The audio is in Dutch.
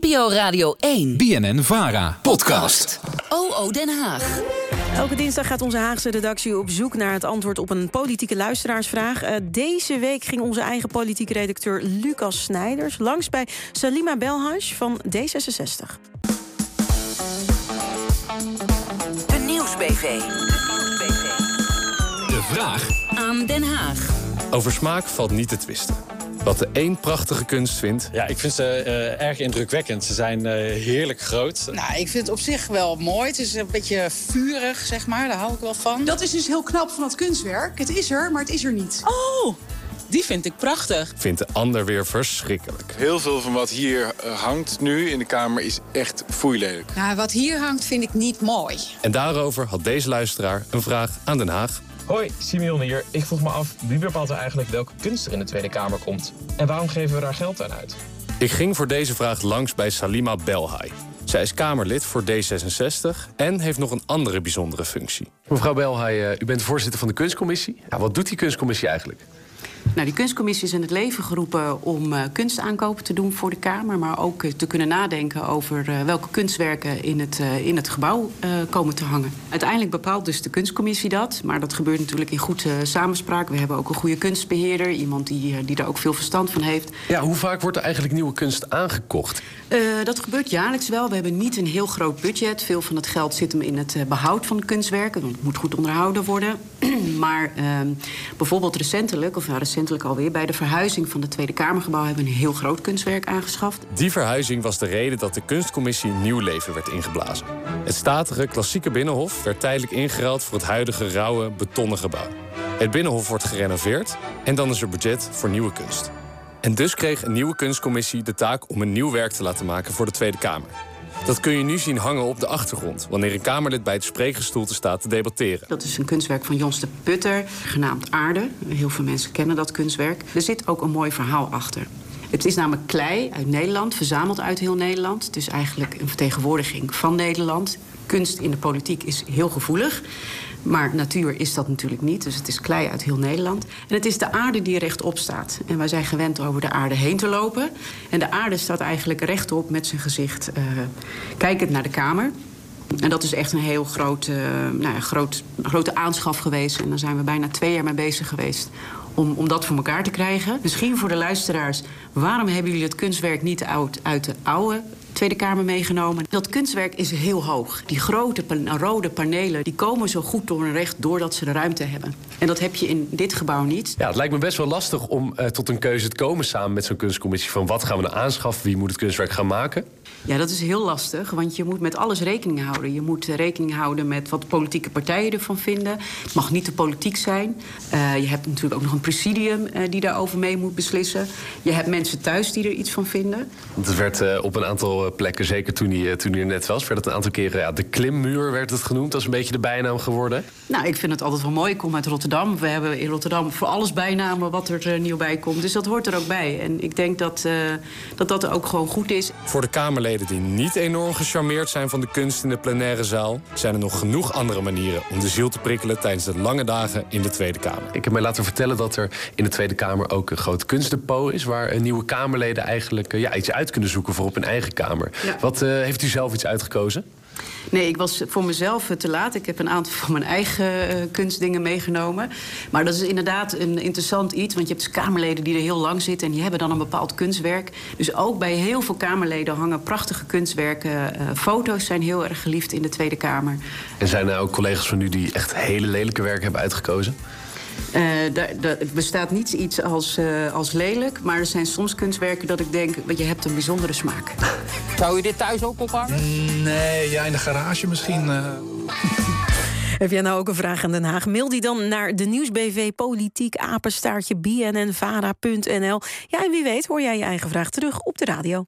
NPO Radio 1. BNN Vara. Podcast. OO Den Haag. Elke dinsdag gaat onze Haagse redactie op zoek naar het antwoord op een politieke luisteraarsvraag. Uh, deze week ging onze eigen politieke redacteur Lucas Snijders langs bij Salima Belhash van D66. De Nieuwsbv. De vraag Aan Den Haag. Over smaak valt niet te twisten. Wat de een prachtige kunst vindt, Ja, ik vind ze eh, erg indrukwekkend. Ze zijn eh, heerlijk groot. Nou, ik vind het op zich wel mooi. Het is een beetje vurig, zeg maar. Daar hou ik wel van. Dat is dus heel knap van het kunstwerk. Het is er, maar het is er niet. Oh, die vind ik prachtig. vindt de ander weer verschrikkelijk. Heel veel van wat hier eh, hangt nu in de kamer is echt foeilelijk. Nou, wat hier hangt vind ik niet mooi. En daarover had deze luisteraar een vraag aan Den Haag. Hoi, Simeon hier. Ik vroeg me af, wie bepaalt er eigenlijk welke kunst er in de Tweede Kamer komt? En waarom geven we daar geld aan uit? Ik ging voor deze vraag langs bij Salima Belhai. Zij is Kamerlid voor D66 en heeft nog een andere bijzondere functie. Mevrouw Belhai, eh, u bent voorzitter van de kunstcommissie. Ja, wat doet die kunstcommissie eigenlijk? Nou, die kunstcommissie is in het leven geroepen om uh, kunstaankopen te doen voor de Kamer. Maar ook uh, te kunnen nadenken over uh, welke kunstwerken in het, in het gebouw komen te hangen. Uiteindelijk bepaalt dus de kunstcommissie dat. Maar dat gebeurt natuurlijk in goede samenspraak. We hebben ook een goede kunstbeheerder. Iemand die, die daar ook veel verstand van heeft. Ja, hoe vaak wordt er eigenlijk nieuwe kunst aangekocht? dat gebeurt jaarlijks wel. We hebben niet een heel groot budget. Veel van het geld zit hem in het behoud van kunstwerken. Want het moet goed onderhouden worden. maar ehm, bijvoorbeeld recentelijk, of nou, recentelijk alweer... bij de verhuizing van het Tweede Kamergebouw... hebben we een heel groot kunstwerk aangeschaft. Die verhuizing was de reden dat de kunstcommissie nieuw leven werd ingeblazen. Het statige, klassieke Binnenhof werd tijdelijk ingeruild... voor het huidige, rauwe, betonnen gebouw. Het Binnenhof wordt gerenoveerd en dan is er budget voor nieuwe kunst. En dus kreeg een nieuwe kunstcommissie de taak om een nieuw werk te laten maken voor de Tweede Kamer. Dat kun je nu zien hangen op de achtergrond... wanneer een Kamerlid bij het spreekgestoelte staat te debatteren. Dat is een kunstwerk van Jons de Putter, genaamd Aarde. Heel veel mensen kennen dat kunstwerk. Er zit ook een mooi verhaal achter. Het is namelijk klei uit Nederland, verzameld uit heel Nederland. Het is eigenlijk een vertegenwoordiging van Nederland. Kunst in de politiek is heel gevoelig. Maar natuur is dat natuurlijk niet, dus het is klei uit heel Nederland. En het is de aarde die rechtop staat. En wij zijn gewend over de aarde heen te lopen. En de aarde staat eigenlijk rechtop met zijn gezicht uh, kijkend naar de kamer. En dat is echt een heel groot, uh, nou ja, groot, grote aanschaf geweest. En daar zijn we bijna twee jaar mee bezig geweest om, om dat voor elkaar te krijgen. Misschien voor de luisteraars, waarom hebben jullie het kunstwerk niet uit, uit de oude Tweede Kamer meegenomen. Dat kunstwerk is heel hoog. Die grote pan rode panelen die komen zo goed door een recht doordat ze de ruimte hebben. En dat heb je in dit gebouw niet. Ja, het lijkt me best wel lastig om uh, tot een keuze te komen samen met zo'n kunstcommissie. Van wat gaan we nou aanschaffen, wie moet het kunstwerk gaan maken? Ja, dat is heel lastig, want je moet met alles rekening houden. Je moet rekening houden met wat politieke partijen ervan vinden. Het mag niet de politiek zijn. Uh, je hebt natuurlijk ook nog een presidium uh, die daarover mee moet beslissen. Je hebt mensen thuis die er iets van vinden. Het werd op een aantal plekken, zeker toen hij, toen hij er net was... werd het een aantal keren, ja, de klimmuur werd het genoemd. Dat is een beetje de bijnaam geworden. Nou, ik vind het altijd wel mooi. Ik kom uit Rotterdam. We hebben in Rotterdam voor alles bijnamen wat er nieuw bij komt. Dus dat hoort er ook bij. En ik denk dat dat, dat ook gewoon goed is. Voor de Kamerleden die niet enorm gecharmeerd zijn van de kunst in de plenaire zaal... zijn er nog genoeg andere manieren om de ziel te prikkelen... tijdens de lange dagen in de Tweede Kamer. Ik heb mij laten vertellen dat er in de Tweede Kamer ook een groot kunstdepot is... waar nieuwe Kamerleden eigenlijk ja, iets uit kunnen zoeken voor op hun eigen Kamer. Ja. Wat uh, heeft u zelf iets uitgekozen? Nee, ik was voor mezelf te laat. Ik heb een aantal van mijn eigen uh, kunstdingen meegenomen. Maar dat is inderdaad een interessant iets. Want je hebt dus Kamerleden die er heel lang zitten... en die hebben dan een bepaald kunstwerk. Dus ook bij heel veel Kamerleden hangen prachtige kunstwerken. Uh, foto's zijn heel erg geliefd in de Tweede Kamer. En zijn er ook collega's van u die echt hele lelijke werken hebben uitgekozen? Uh, daar, daar bestaat niet iets als, uh, als lelijk, maar er zijn soms kunstwerken dat ik denk, je hebt een bijzondere smaak. Zou je dit thuis ook ophangen? Nee, ja, in de garage misschien. Uh... Heb jij nou ook een vraag aan Den Haag? Mail die dan naar de nieuwsbv politiek apenstaartje bnnvara.nl. Ja, en wie weet hoor jij je eigen vraag terug op de radio.